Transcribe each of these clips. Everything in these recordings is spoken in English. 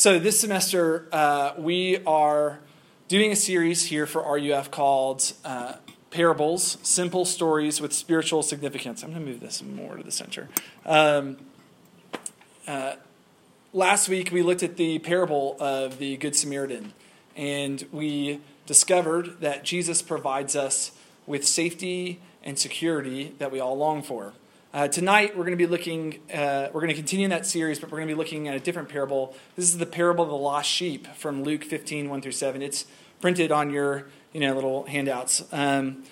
So, this semester, uh, we are doing a series here for RUF called uh, Parables Simple Stories with Spiritual Significance. I'm going to move this more to the center. Um, uh, last week, we looked at the parable of the Good Samaritan, and we discovered that Jesus provides us with safety and security that we all long for. Uh, tonight, we're going to be looking, uh, we're going to continue that series, but we're going to be looking at a different parable. This is the parable of the lost sheep from Luke 15, 1 through 7. It's printed on your you know, little handouts. Um,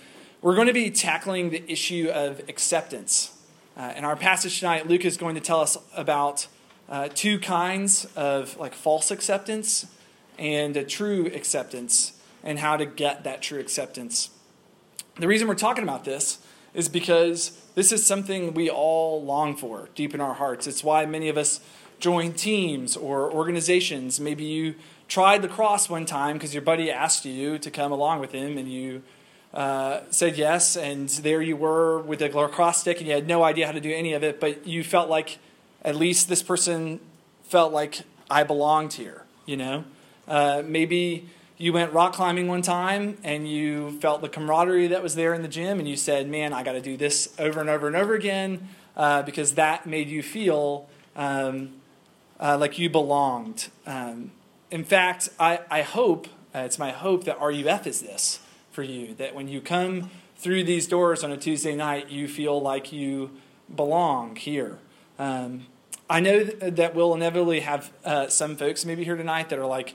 we're going to be tackling the issue of acceptance. Uh, in our passage tonight, Luke is going to tell us about uh, two kinds of like false acceptance and a true acceptance and how to get that true acceptance. The reason we're talking about this is because this is something we all long for deep in our hearts. It's why many of us join teams or organizations. Maybe you tried lacrosse one time because your buddy asked you to come along with him and you uh, said yes, and there you were with a lacrosse stick and you had no idea how to do any of it, but you felt like at least this person felt like I belonged here, you know? Uh, maybe you went rock climbing one time and you felt the camaraderie that was there in the gym and you said, man, I got to do this over and over and over again uh, because that made you feel um, uh, like you belonged. Um, in fact, I, I hope, uh, it's my hope that RUF is this for you, that when you come through these doors on a Tuesday night, you feel like you belong here. Um, I know that we'll inevitably have uh, some folks maybe here tonight that are like,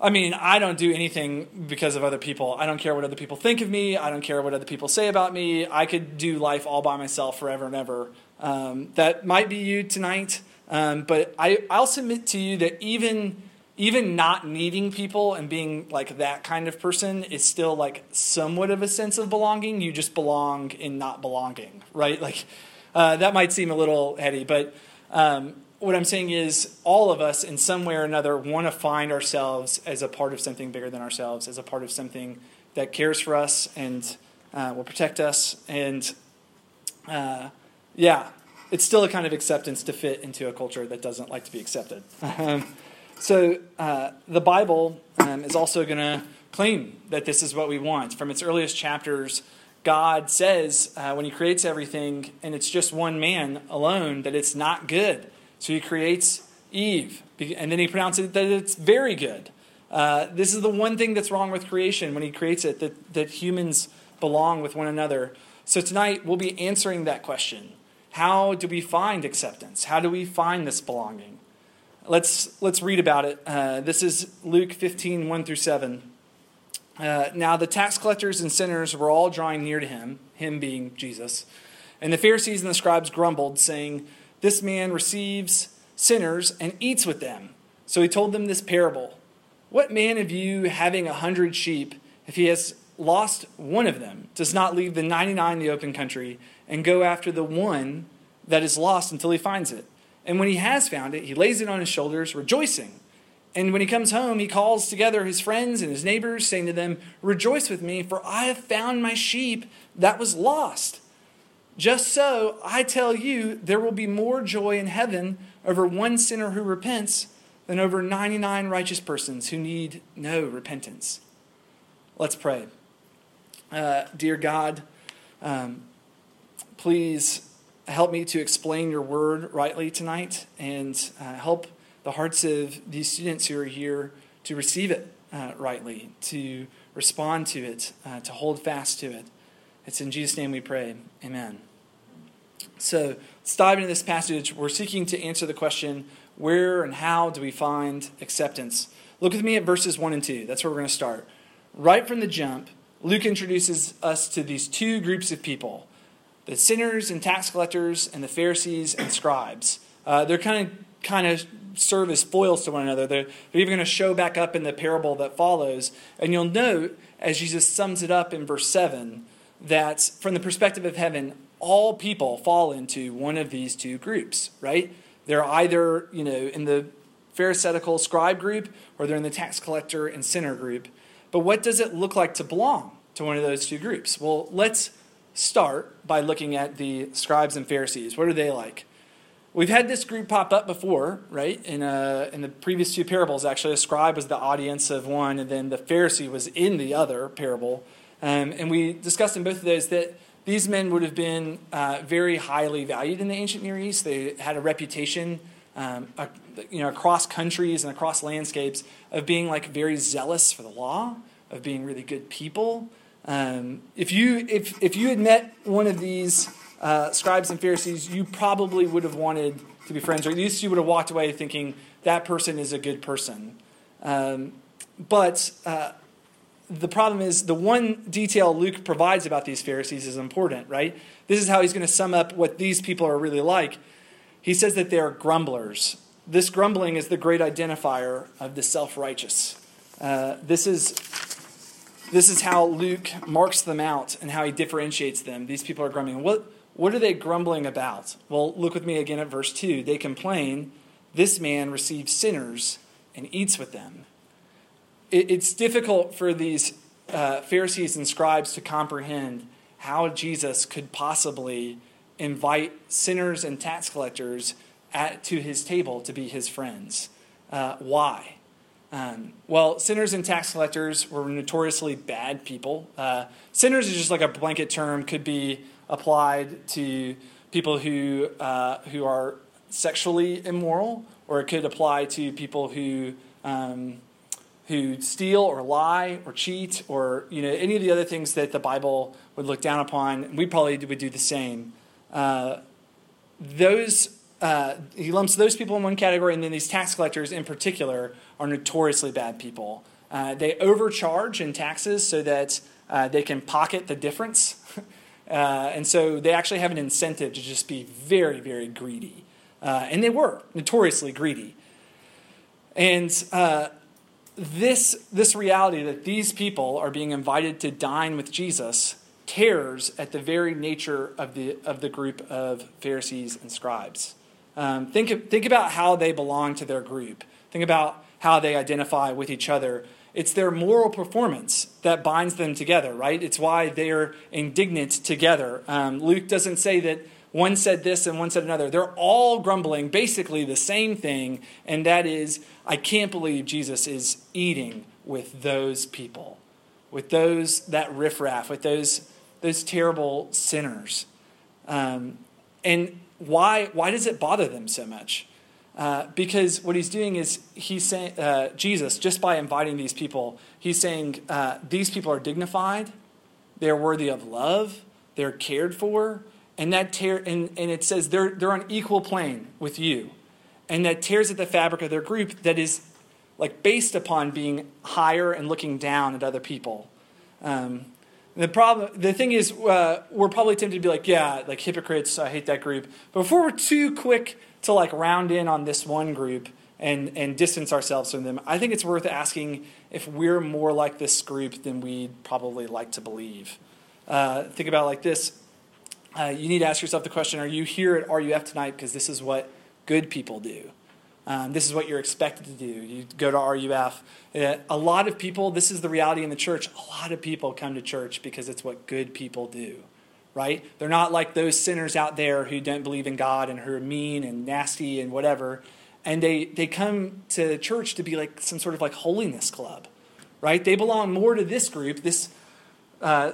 I mean, I don't do anything because of other people. I don't care what other people think of me. I don't care what other people say about me. I could do life all by myself forever and ever. Um, that might be you tonight, um, but I, I'll submit to you that even even not needing people and being like that kind of person is still like somewhat of a sense of belonging. You just belong in not belonging, right? Like uh, that might seem a little heady, but um, what I'm saying is, all of us, in some way or another, want to find ourselves as a part of something bigger than ourselves, as a part of something that cares for us and uh, will protect us. And uh, yeah, it's still a kind of acceptance to fit into a culture that doesn't like to be accepted. Um, so uh, the Bible um, is also going to claim that this is what we want. From its earliest chapters, God says uh, when He creates everything, and it's just one man alone, that it's not good so he creates Eve, and then he pronounces that it's very good. Uh, this is the one thing that's wrong with creation when he creates it, that, that humans belong with one another. So tonight we'll be answering that question. How do we find acceptance? How do we find this belonging? Let's, let's read about it. Uh, this is Luke 15, 1 through 7. Uh, now the tax collectors and sinners were all drawing near to him, him being Jesus. And the Pharisees and the scribes grumbled, saying, this man receives sinners and eats with them. So he told them this parable What man of you, having a hundred sheep, if he has lost one of them, does not leave the 99 in the open country and go after the one that is lost until he finds it? And when he has found it, he lays it on his shoulders, rejoicing. And when he comes home, he calls together his friends and his neighbors, saying to them, Rejoice with me, for I have found my sheep that was lost. Just so, I tell you, there will be more joy in heaven over one sinner who repents than over 99 righteous persons who need no repentance. Let's pray. Uh, dear God, um, please help me to explain your word rightly tonight and uh, help the hearts of these students who are here to receive it uh, rightly, to respond to it, uh, to hold fast to it. It's in Jesus' name we pray. Amen. So let's dive into this passage. We're seeking to answer the question where and how do we find acceptance? Look with me at verses 1 and 2. That's where we're going to start. Right from the jump, Luke introduces us to these two groups of people the sinners and tax collectors, and the Pharisees and scribes. Uh, they're kind of kind of serve as foils to one another. They're, they're even going to show back up in the parable that follows. And you'll note, as Jesus sums it up in verse 7, that from the perspective of heaven, all people fall into one of these two groups, right? They're either, you know, in the Pharisaical scribe group or they're in the tax collector and sinner group. But what does it look like to belong to one of those two groups? Well, let's start by looking at the scribes and Pharisees. What are they like? we've had this group pop up before, right? In, uh, in the previous two parables, actually, a scribe was the audience of one, and then the Pharisee was in the other parable. Um, and we discussed in both of those that these men would have been uh, very highly valued in the ancient Near East. They had a reputation, um, you know, across countries and across landscapes of being like very zealous for the law, of being really good people. Um, if you if if you had met one of these uh, scribes and Pharisees, you probably would have wanted to be friends, or at least you would have walked away thinking that person is a good person. Um, but uh, the problem is the one detail Luke provides about these Pharisees is important, right? This is how he's going to sum up what these people are really like. He says that they're grumblers. This grumbling is the great identifier of the self righteous. Uh, this is this is how Luke marks them out and how he differentiates them. These people are grumbling. What, what are they grumbling about? Well, look with me again at verse 2. They complain, This man receives sinners and eats with them. It, it's difficult for these uh, Pharisees and scribes to comprehend how Jesus could possibly invite sinners and tax collectors at, to his table to be his friends. Uh, why? Um, well, sinners and tax collectors were notoriously bad people. Uh, sinners is just like a blanket term, could be applied to people who uh, who are sexually immoral, or it could apply to people who um, who steal or lie or cheat or you know any of the other things that the Bible would look down upon. We probably would do the same. Uh, those uh, he lumps those people in one category, and then these tax collectors in particular are notoriously bad people. Uh, they overcharge in taxes so that uh, they can pocket the difference. Uh, and so they actually have an incentive to just be very, very greedy. Uh, and they were notoriously greedy. And this, this reality that these people are being invited to dine with Jesus tears at the very nature of the, of the group of Pharisees and scribes. Um, think, think about how they belong to their group. Think about how they identify with each other. It's their moral performance that binds them together, right? It's why they're indignant together. Um, Luke doesn't say that one said this and one said another. They're all grumbling basically the same thing, and that is, I can't believe Jesus is eating with those people, with those, that riffraff, with those, those terrible sinners. Um, and why, why does it bother them so much? Uh, because what he's doing is he's saying uh, Jesus just by inviting these people, he's saying uh, these people are dignified, they're worthy of love, they're cared for, and that tear and, and it says they're they're on equal plane with you, and that tears at the fabric of their group that is like based upon being higher and looking down at other people. Um, the problem, the thing is, uh, we're probably tempted to be like, yeah, like hypocrites. I hate that group. But before we're too quick to like round in on this one group and and distance ourselves from them, I think it's worth asking if we're more like this group than we'd probably like to believe. Uh, think about like this. Uh, you need to ask yourself the question: Are you here at RUF tonight because this is what good people do? Um, this is what you're expected to do. You go to RUF. Uh, a lot of people, this is the reality in the church, a lot of people come to church because it's what good people do, right? They're not like those sinners out there who don't believe in God and who are mean and nasty and whatever. And they, they come to church to be like some sort of like holiness club, right? They belong more to this group, this, uh,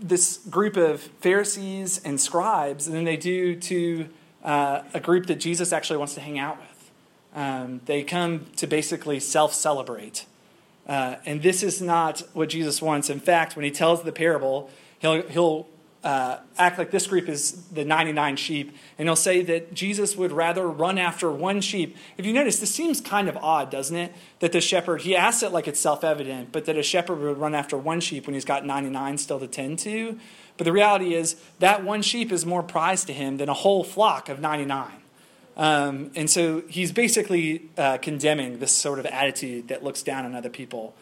this group of Pharisees and scribes, than they do to uh, a group that Jesus actually wants to hang out with. Um, they come to basically self celebrate. Uh, and this is not what Jesus wants. In fact, when he tells the parable, he'll, he'll uh, act like this group is the 99 sheep, and he'll say that Jesus would rather run after one sheep. If you notice, this seems kind of odd, doesn't it? That the shepherd, he asks it like it's self evident, but that a shepherd would run after one sheep when he's got 99 still to tend to. But the reality is, that one sheep is more prized to him than a whole flock of 99. Um, and so he's basically uh, condemning this sort of attitude that looks down on other people.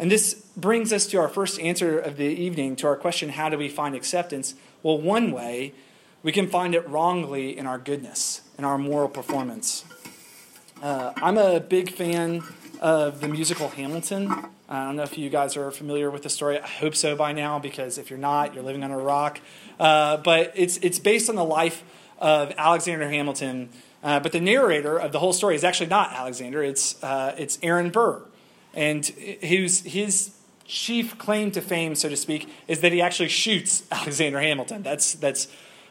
And this brings us to our first answer of the evening to our question how do we find acceptance? Well, one way we can find it wrongly in our goodness, in our moral performance. Uh, I'm a big fan of the musical Hamilton. I don't know if you guys are familiar with the story. I hope so by now, because if you're not, you're living on a rock. Uh, but it's, it's based on the life of Alexander Hamilton. Uh, but the narrator of the whole story is actually not Alexander, it's, uh, it's Aaron Burr. And his, his chief claim to fame, so to speak, is that he actually shoots Alexander Hamilton. That's, that's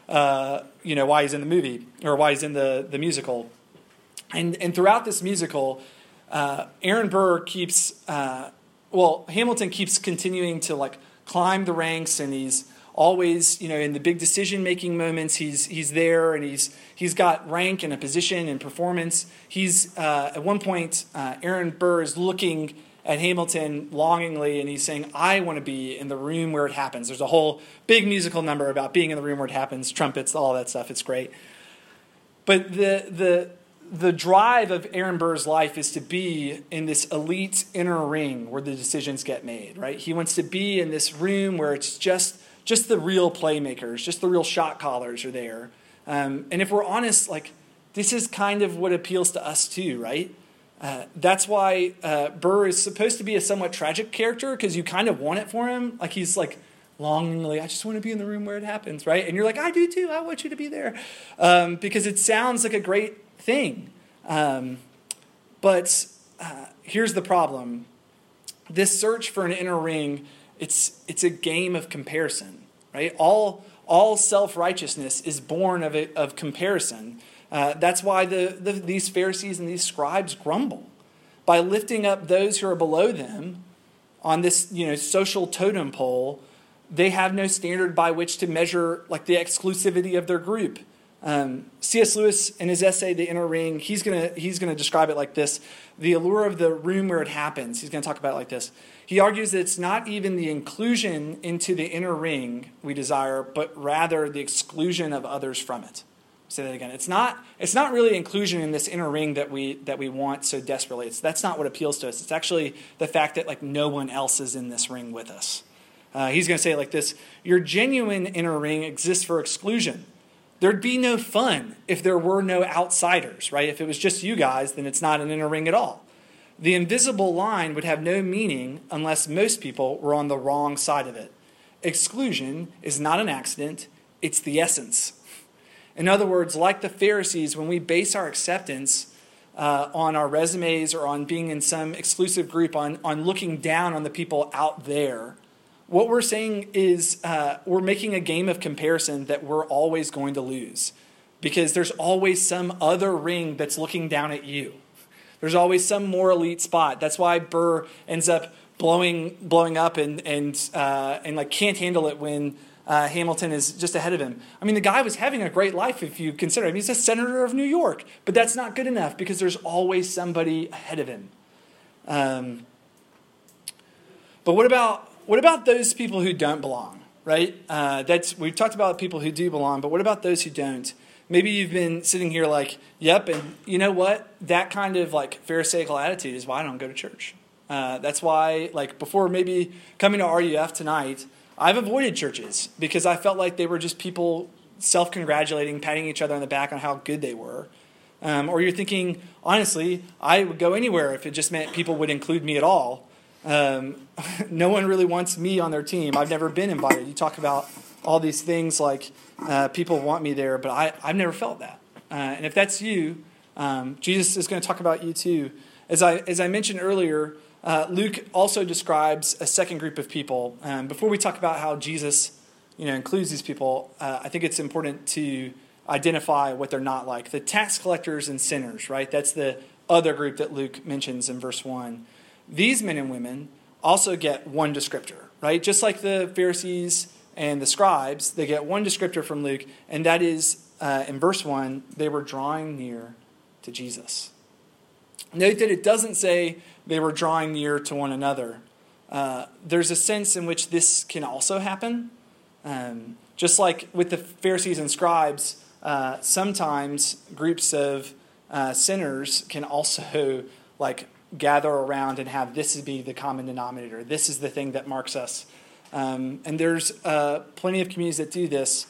uh, you know, why he's in the movie, or why he's in the, the musical. And, and throughout this musical, uh, Aaron Burr keeps, uh, well, Hamilton keeps continuing to like climb the ranks, and he's always, you know, in the big decision making moments, he's he's there, and he's he's got rank and a position and performance. He's uh, at one point, uh, Aaron Burr is looking at Hamilton longingly, and he's saying, "I want to be in the room where it happens." There's a whole big musical number about being in the room where it happens, trumpets, all that stuff. It's great. But the the the drive of Aaron Burr's life is to be in this elite inner ring where the decisions get made, right? He wants to be in this room where it's just just the real playmakers, just the real shot callers are there. Um, and if we're honest, like this is kind of what appeals to us too, right? Uh, that's why uh, Burr is supposed to be a somewhat tragic character because you kind of want it for him. Like he's like longingly, I just want to be in the room where it happens, right? And you're like, I do too. I want you to be there um, because it sounds like a great thing. Um, but uh, here's the problem this search for an inner ring, it's, it's a game of comparison, right? All, all self righteousness is born of, it, of comparison. Uh, that's why the, the, these Pharisees and these scribes grumble. By lifting up those who are below them on this you know, social totem pole, they have no standard by which to measure like the exclusivity of their group. Um, C.S. Lewis, in his essay *The Inner Ring*, he's gonna he's gonna describe it like this: the allure of the room where it happens. He's gonna talk about it like this. He argues that it's not even the inclusion into the inner ring we desire, but rather the exclusion of others from it. say that again. It's not it's not really inclusion in this inner ring that we that we want so desperately. It's, that's not what appeals to us. It's actually the fact that like no one else is in this ring with us. Uh, he's going to say it like this: Your genuine inner ring exists for exclusion There'd be no fun if there were no outsiders, right? If it was just you guys, then it's not an inner ring at all. The invisible line would have no meaning unless most people were on the wrong side of it. Exclusion is not an accident, it's the essence. In other words, like the Pharisees, when we base our acceptance uh, on our resumes or on being in some exclusive group, on, on looking down on the people out there, what we're saying is uh, we're making a game of comparison that we're always going to lose because there's always some other ring that's looking down at you. There's always some more elite spot. That's why Burr ends up blowing blowing up and and uh, and like can't handle it when uh, Hamilton is just ahead of him. I mean, the guy was having a great life if you consider him. He's a senator of New York, but that's not good enough because there's always somebody ahead of him. Um, but what about what about those people who don't belong, right? Uh, that's we've talked about people who do belong, but what about those who don't? Maybe you've been sitting here like, yep, and you know what? That kind of like Pharisaical attitude is why I don't go to church. Uh, that's why, like, before maybe coming to RUF tonight, I've avoided churches because I felt like they were just people self congratulating, patting each other on the back on how good they were. Um, or you're thinking, honestly, I would go anywhere if it just meant people would include me at all. Um, no one really wants me on their team. I've never been invited. You talk about all these things like uh, people want me there, but I, I've never felt that. Uh, and if that's you, um, Jesus is going to talk about you too. As I, as I mentioned earlier, uh, Luke also describes a second group of people. Um, before we talk about how Jesus you know, includes these people, uh, I think it's important to identify what they're not like. The tax collectors and sinners, right? That's the other group that Luke mentions in verse 1. These men and women also get one descriptor, right? Just like the Pharisees and the scribes, they get one descriptor from Luke, and that is uh, in verse 1 they were drawing near to Jesus. Note that it doesn't say they were drawing near to one another. Uh, there's a sense in which this can also happen. Um, just like with the Pharisees and scribes, uh, sometimes groups of uh, sinners can also like gather around and have this be the common denominator. This is the thing that marks us. Um, and there's uh, plenty of communities that do this.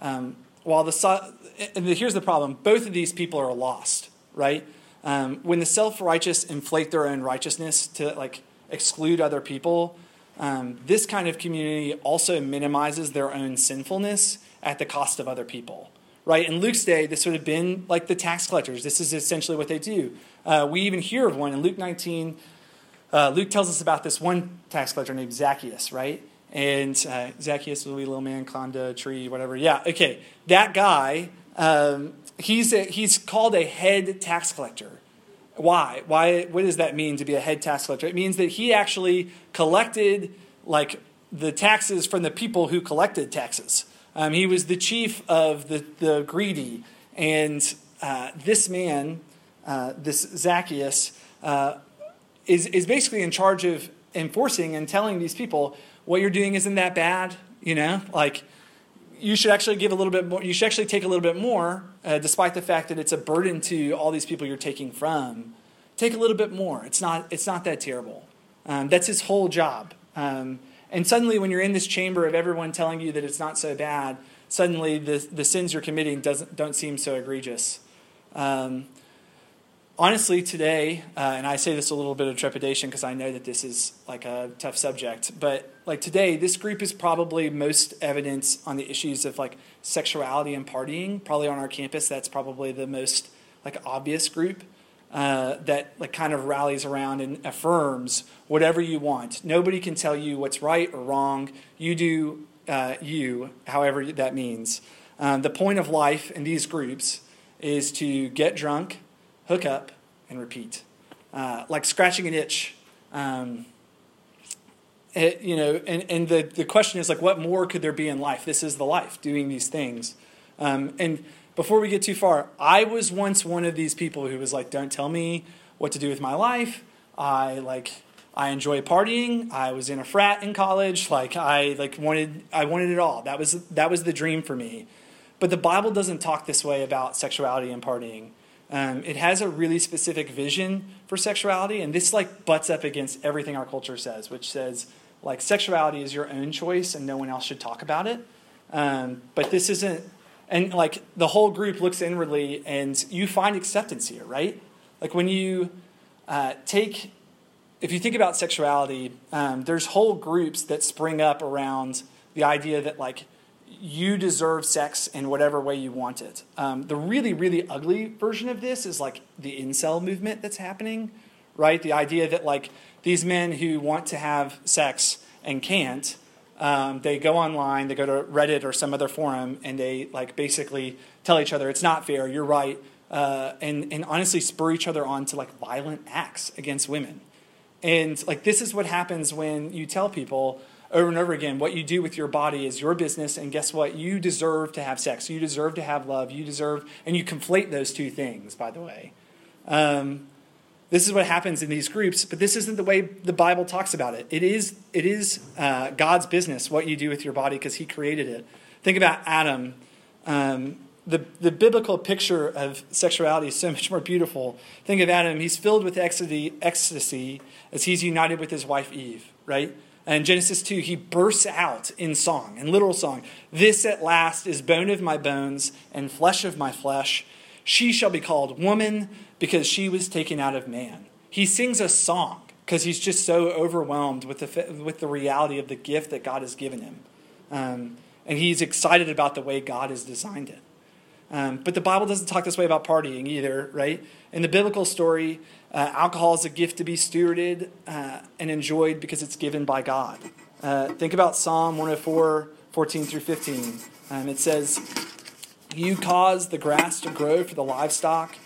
Um, while the and here's the problem: both of these people are lost, right? Um, when the self-righteous inflate their own righteousness to like exclude other people, um, this kind of community also minimizes their own sinfulness at the cost of other people right? In Luke's day, this would have been like the tax collectors. This is essentially what they do. Uh, we even hear of one in Luke 19. Uh, Luke tells us about this one tax collector named Zacchaeus, right? And uh, Zacchaeus a little man, climbed a tree, whatever. Yeah, okay. That guy, um, he's, a, he's called a head tax collector. Why? Why? What does that mean to be a head tax collector? It means that he actually collected like the taxes from the people who collected taxes. Um, he was the chief of the, the greedy. And uh, this man, uh, this Zacchaeus, uh, is, is basically in charge of enforcing and telling these people what you're doing isn't that bad. You know, like you should actually give a little bit more, you should actually take a little bit more, uh, despite the fact that it's a burden to all these people you're taking from. Take a little bit more. It's not, it's not that terrible. Um, that's his whole job. Um, and suddenly, when you're in this chamber of everyone telling you that it's not so bad, suddenly the, the sins you're committing doesn't, don't seem so egregious. Um, honestly, today, uh, and I say this a little bit of trepidation because I know that this is like a tough subject, but like today, this group is probably most evidence on the issues of like sexuality and partying. Probably on our campus, that's probably the most like obvious group uh, that like kind of rallies around and affirms whatever you want. Nobody can tell you what's right or wrong. You do uh, you, however that means. Um, the point of life in these groups is to get drunk, hook up, and repeat. Uh, like scratching an itch. Um, it, you know, and, and the, the question is like, what more could there be in life? This is the life, doing these things. Um, and before we get too far, I was once one of these people who was like, don't tell me what to do with my life. I like I enjoy partying. I was in a frat in college. Like I like wanted I wanted it all. That was that was the dream for me. But the Bible doesn't talk this way about sexuality and partying. Um, it has a really specific vision for sexuality, and this like butts up against everything our culture says, which says like sexuality is your own choice and no one else should talk about it. Um, but this isn't and like the whole group looks inwardly and you find acceptance here right like when you uh, take if you think about sexuality um, there's whole groups that spring up around the idea that like you deserve sex in whatever way you want it um, the really really ugly version of this is like the incel movement that's happening right the idea that like these men who want to have sex and can't um, they go online, they go to Reddit or some other forum, and they like basically tell each other it's not fair, you're right, uh, and and honestly spur each other on to like violent acts against women. And like this is what happens when you tell people over and over again what you do with your body is your business, and guess what? You deserve to have sex, you deserve to have love, you deserve, and you conflate those two things. By the way. Um, this is what happens in these groups, but this isn't the way the Bible talks about it. It is, it is uh, God's business what you do with your body because He created it. Think about Adam. Um, the, the biblical picture of sexuality is so much more beautiful. Think of Adam. He's filled with ecstasy, ecstasy as he's united with his wife Eve, right? And Genesis 2, he bursts out in song, in literal song. This at last is bone of my bones and flesh of my flesh. She shall be called woman because she was taken out of man. He sings a song because he's just so overwhelmed with the, with the reality of the gift that God has given him. Um, and he's excited about the way God has designed it. Um, but the Bible doesn't talk this way about partying either, right? In the biblical story, uh, alcohol is a gift to be stewarded uh, and enjoyed because it's given by God. Uh, think about Psalm 104, 14 through 15. Um, it says, You cause the grass to grow for the livestock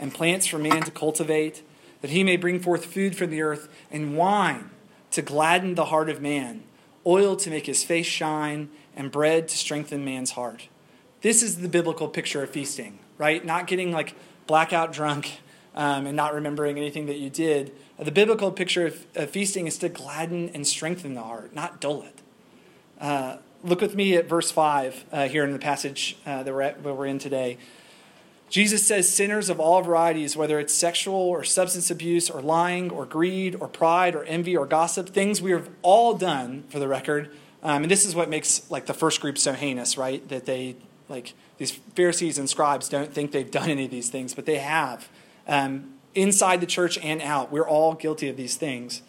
and plants for man to cultivate, that he may bring forth food from the earth, and wine to gladden the heart of man, oil to make his face shine, and bread to strengthen man's heart. This is the biblical picture of feasting, right? Not getting like blackout drunk um, and not remembering anything that you did. The biblical picture of, of, feasting is to gladden and strengthen the heart, not dull it. Uh, look with me at verse 5 uh, here in the passage uh, that we're, at, we're in today. Jesus says sinners of all varieties, whether it's sexual or substance abuse or lying or greed or pride or envy or gossip, things we have all done, for the record. Um, and this is what makes like the first group so heinous, right? That they like these Pharisees and scribes don't think they've done any of these things, but they have. Um, inside the church and out, we're all guilty of these things.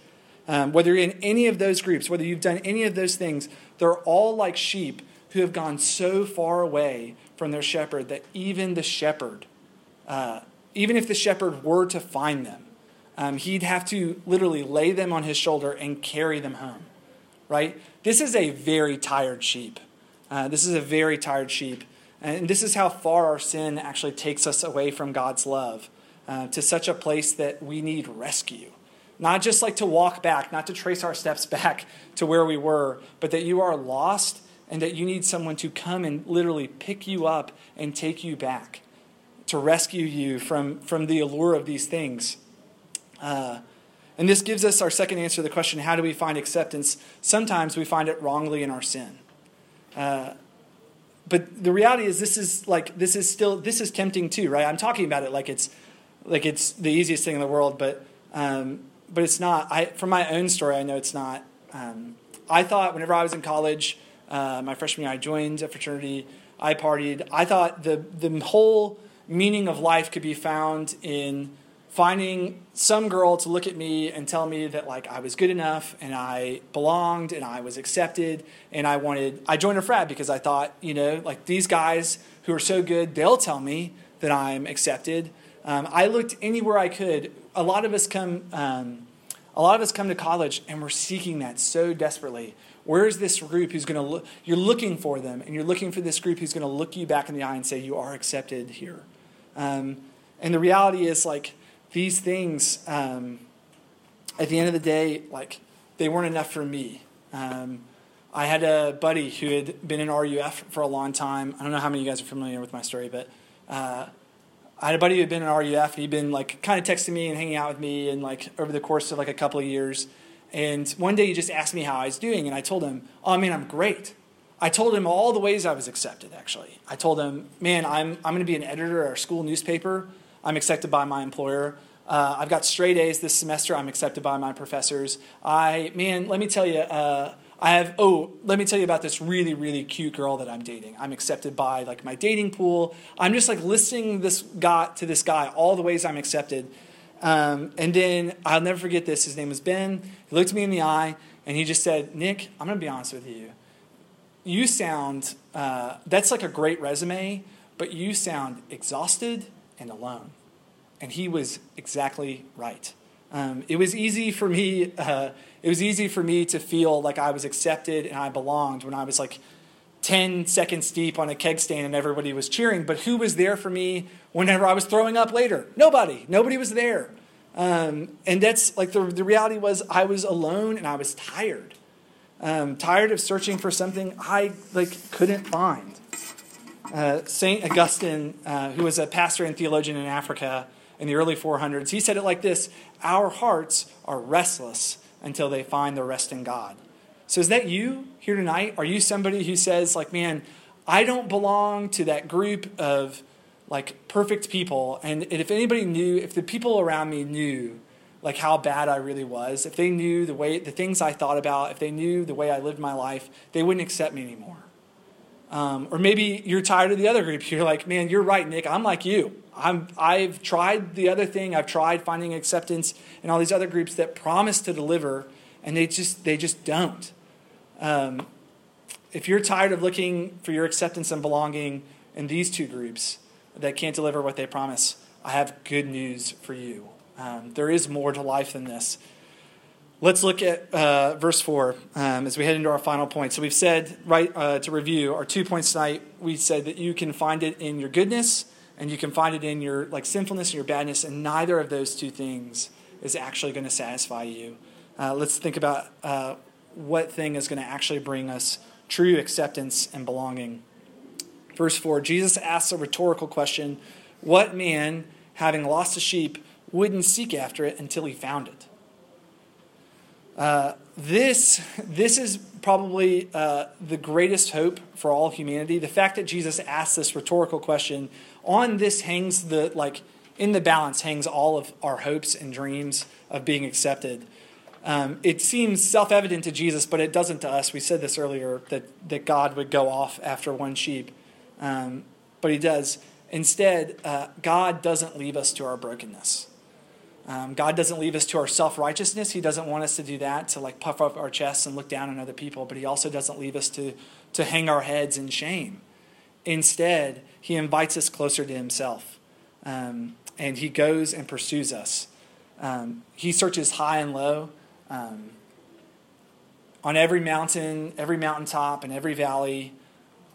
Um, whether you're in any of those groups, whether you've done any of those things, they're all like sheep who have gone so far away from their shepherd that even the shepherd, uh, even if the shepherd were to find them, um, he'd have to literally lay them on his shoulder and carry them home, right? This is a very tired sheep. Uh, this is a very tired sheep. And this is how far our sin actually takes us away from God's love uh, to such a place that we need rescue. Not just like to walk back, not to trace our steps back to where we were, but that you are lost and that you need someone to come and literally pick you up and take you back to rescue you from, from the allure of these things. Uh, and this gives us our second answer to the question how do we find acceptance? Sometimes we find it wrongly in our sin. Uh, but the reality is this is like this is still this is tempting too right? I'm talking about it like it's like it's the easiest thing in the world but um, but it's not i from my own story i know it's not um, i thought whenever i was in college uh, my freshman year i joined a fraternity i partied. I thought the the whole meaning of life could be found in finding some girl to look at me and tell me that like I was good enough and I belonged and I was accepted and I wanted I joined a frat because I thought you know like these guys who are so good they'll tell me that I'm accepted. Um, I looked anywhere I could. A lot of us come um, a lot of us come to college and we're seeking that so desperately. Where is this group who's going to look? You're looking for them, and you're looking for this group who's going to look you back in the eye and say, "You are accepted here." Um, and the reality is, like, these things, um, at the end of the day, like they weren't enough for me. Um, I had a buddy who had been in RUF for a long time. I don't know how many of you guys are familiar with my story, but uh, I had a buddy who had been in RUF, and he'd been like kind of texting me and hanging out with me, and like over the course of like a couple of years. And one day he just asked me how I was doing, and I told him, "Oh man, I'm great." I told him all the ways I was accepted. Actually, I told him, "Man, I'm I'm going to be an editor at our school newspaper. I'm accepted by my employer. Uh, I've got straight A's this semester. I'm accepted by my professors. I, man, let me tell you, uh, I have, oh, let me tell you about this really, really cute girl that I'm dating. I'm accepted by like my dating pool. I'm just like listing this guy to this guy, all the ways I'm accepted. Um, and then I'll never forget this. His name was Ben. He looked me in the eye and he just said, Nick, I'm going to be honest with you. You sound, uh, that's like a great resume, but you sound exhausted and alone. And he was exactly right. Um, it was easy for me. Uh, it was easy for me to feel like I was accepted and I belonged when I was like 10 seconds deep on a keg stand and everybody was cheering. But who was there for me whenever I was throwing up later? Nobody. Nobody was there. Um, and that's like the, the reality was I was alone and I was tired. Um, tired of searching for something I like couldn't find. Uh, Saint Augustine, uh, who was a pastor and theologian in Africa, in the early 400s. He said it like this Our hearts are restless until they find the rest in God. So, is that you here tonight? Are you somebody who says, like, man, I don't belong to that group of like perfect people? And if anybody knew, if the people around me knew, like how bad I really was, if they knew the way, the things I thought about, if they knew the way I lived my life, they wouldn't accept me anymore. Um, or maybe you're tired of the other group. You're like, man, you're right, Nick. I'm like you. I'm, I've tried the other thing. I've tried finding acceptance in all these other groups that promise to deliver, and they just they just don't. Um, if you're tired of looking for your acceptance and belonging in these two groups that can't deliver what they promise, I have good news for you. Um, there is more to life than this. Let's look at uh, verse 4 um, as we head into our final point. So, we've said, right, uh, to review our two points tonight, we said that you can find it in your goodness and you can find it in your like sinfulness and your badness, and neither of those two things is actually going to satisfy you. Uh, let's think about uh, what thing is going to actually bring us true acceptance and belonging. Verse 4 Jesus asks a rhetorical question What man, having lost a sheep, wouldn't seek after it until he found it? Uh, this, this is probably uh, the greatest hope for all humanity. The fact that Jesus asked this rhetorical question, on this hangs the, like, in the balance hangs all of our hopes and dreams of being accepted. Um, it seems self evident to Jesus, but it doesn't to us. We said this earlier that, that God would go off after one sheep, um, but he does. Instead, uh, God doesn't leave us to our brokenness. Um, God doesn't leave us to our self righteousness. He doesn't want us to do that, to like puff up our chests and look down on other people. But He also doesn't leave us to, to hang our heads in shame. Instead, He invites us closer to Himself. Um, and He goes and pursues us. Um, he searches high and low. Um, on every mountain, every mountaintop, and every valley,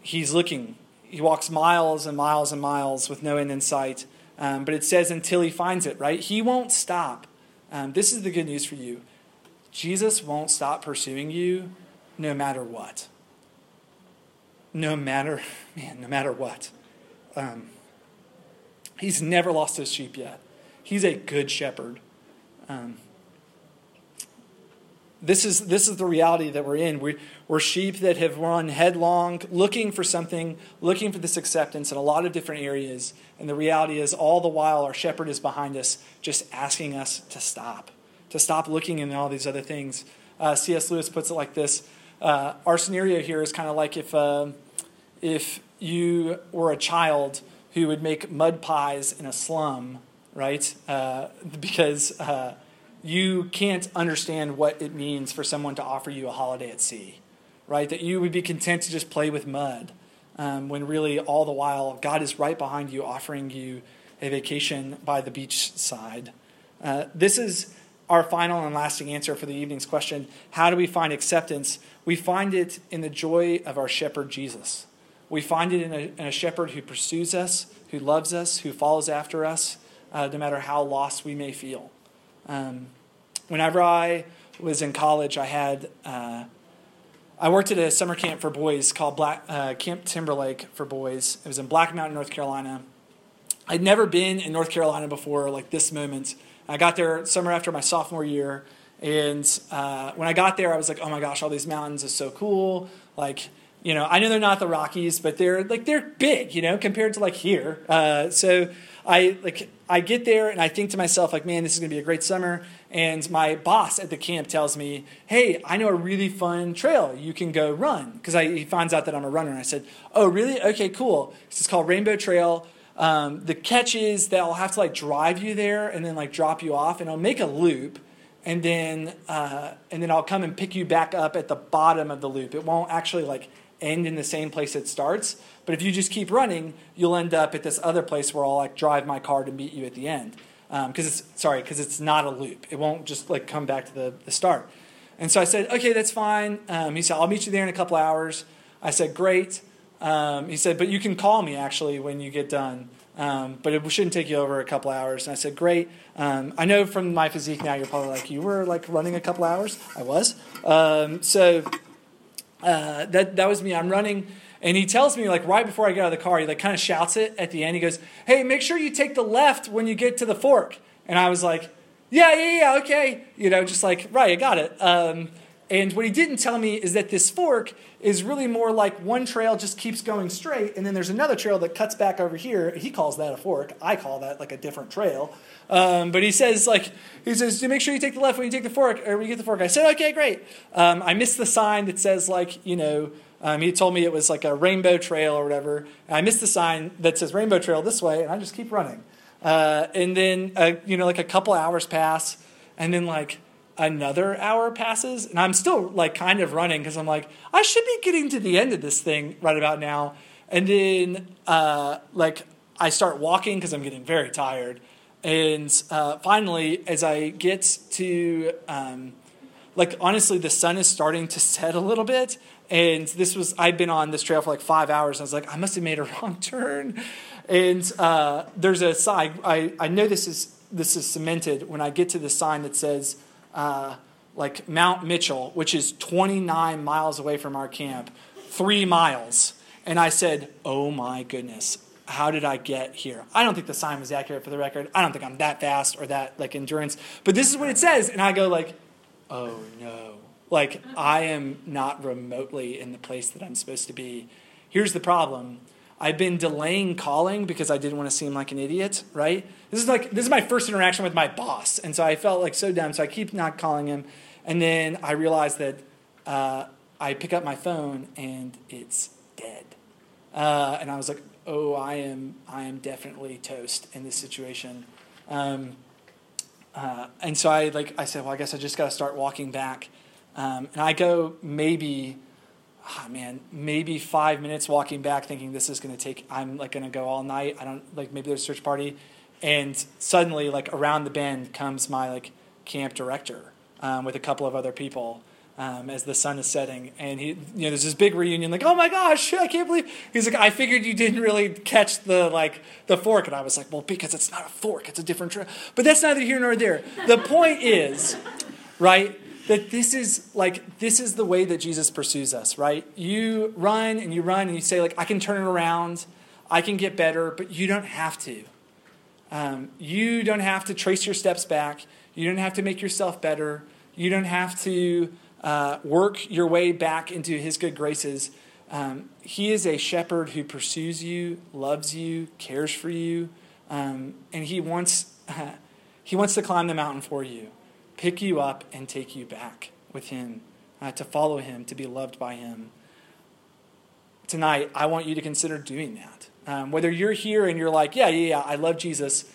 He's looking. He walks miles and miles and miles with no end in sight. Um, but it says until he finds it, right? He won't stop. Um, this is the good news for you Jesus won't stop pursuing you no matter what. No matter, man, no matter what. Um, he's never lost his sheep yet. He's a good shepherd. This is, this is the reality that we're in. We, we're sheep that have run headlong, looking for something, looking for this acceptance in a lot of different areas. And the reality is, all the while, our shepherd is behind us, just asking us to stop, to stop looking in all these other things. Uh, C.S. Lewis puts it like this uh, Our scenario here is kind of like if, uh, if you were a child who would make mud pies in a slum, right? Uh, because uh, you can't understand what it means for someone to offer you a holiday at sea, right? That you would be content to just play with mud um, when really all the while God is right behind you offering you a vacation by the beach side. Uh, this is our final and lasting answer for the evening's question How do we find acceptance? We find it in the joy of our shepherd Jesus. We find it in a, in a shepherd who pursues us, who loves us, who follows after us, uh, no matter how lost we may feel. Um, whenever I was in college, I had uh, I worked at a summer camp for boys called Black, uh, Camp Timberlake for boys. It was in Black Mountain, North Carolina. I'd never been in North Carolina before, like this moment. I got there summer after my sophomore year, and uh, when I got there, I was like, "Oh my gosh, all these mountains is so cool!" Like, you know, I know they're not the Rockies, but they're like they're big, you know, compared to like here. Uh, so I like I get there and I think to myself like, man, this is gonna be a great summer. And my boss at the camp tells me, hey, I know a really fun trail you can go run because he finds out that I'm a runner. And I said, oh, really? Okay, cool. This is called Rainbow Trail. Um, the catch is that I'll have to like drive you there and then like drop you off, and I'll make a loop, and then uh, and then I'll come and pick you back up at the bottom of the loop. It won't actually like end in the same place it starts. But if you just keep running, you'll end up at this other place where I'll like drive my car to meet you at the end. Because um, it's sorry, because it's not a loop. It won't just like come back to the, the start. And so I said, okay, that's fine. Um, he said, I'll meet you there in a couple hours. I said, great. Um, he said, but you can call me actually when you get done. Um, but it shouldn't take you over a couple hours. And I said, great. Um, I know from my physique now, you're probably like, you were like running a couple hours. I was. Um, so uh, that that was me. I'm running, and he tells me like right before I get out of the car, he like kind of shouts it at the end. He goes, "Hey, make sure you take the left when you get to the fork." And I was like, "Yeah, yeah, yeah, okay." You know, just like right, I got it. Um, and what he didn't tell me is that this fork is really more like one trail just keeps going straight, and then there's another trail that cuts back over here. He calls that a fork. I call that like a different trail. Um, but he says like he says, make sure you take the left when you take the fork or when you get the fork. I said, okay, great. Um, I missed the sign that says like you know. Um, he told me it was like a rainbow trail or whatever. And I missed the sign that says rainbow trail this way, and I just keep running. Uh, and then uh, you know like a couple hours pass, and then like another hour passes and i'm still like kind of running because i'm like i should be getting to the end of this thing right about now. And then uh, like i start walking because i'm getting very tired. And uh, finally as i get to um, like honestly the sun is starting to set a little bit. And this was i'd been on this trail for like five hours and i was like i must have made a wrong turn. And uh, there's a sign I, I know this is this is cemented when i get to the sign that says uh, like Mount Mitchell, which is 29 miles away from our camp, three miles. And I said, Oh my goodness, how did I get here? I don't think the sign was accurate for the record. I don't think I'm that fast or that like endurance. But this is what it says. And I go like, oh no. Like I am not remotely in the place that I'm supposed to be. Here's the problem. I've been delaying calling because I didn't want to seem like an idiot, right? This is like this is my first interaction with my boss, and so I felt like so dumb. So I keep not calling him, and then I realized that uh, I pick up my phone and it's dead, uh, and I was like, "Oh, I am I am definitely toast in this situation." Um, uh, and so I like I said, well, I guess I just got to start walking back. Um, and I go maybe, oh man, maybe five minutes walking back, thinking this is going to take. I'm like going to go all night. I don't like maybe there's a search party, and suddenly like around the bend comes my like camp director um, with a couple of other people. Um, as the sun is setting, and he, you know, there's this big reunion. Like, oh my gosh, I can't believe. He's like, I figured you didn't really catch the like the fork, and I was like, well, because it's not a fork, it's a different. Tra-. But that's neither here nor there. The point is, right, that this is like this is the way that Jesus pursues us. Right, you run and you run and you say like, I can turn it around, I can get better, but you don't have to. Um, you don't have to trace your steps back. You don't have to make yourself better. You don't have to uh, work your way back into his good graces. Um, he is a shepherd who pursues you, loves you, cares for you, um, and he wants, uh, he wants to climb the mountain for you, pick you up, and take you back with him, uh, to follow him, to be loved by him. Tonight, I want you to consider doing that. Um, whether you're here and you're like, yeah, yeah, yeah, I love Jesus,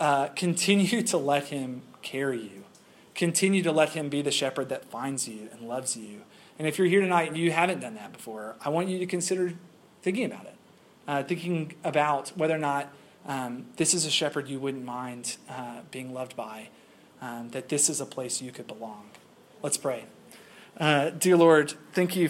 uh, continue to let him carry you continue to let him be the shepherd that finds you and loves you. And if you're here tonight and you haven't done that before, I want you to consider thinking about it, uh, thinking about whether or not um, this is a shepherd you wouldn't mind uh, being loved by, um, that this is a place you could belong. Let's pray. Uh, dear Lord, thank you.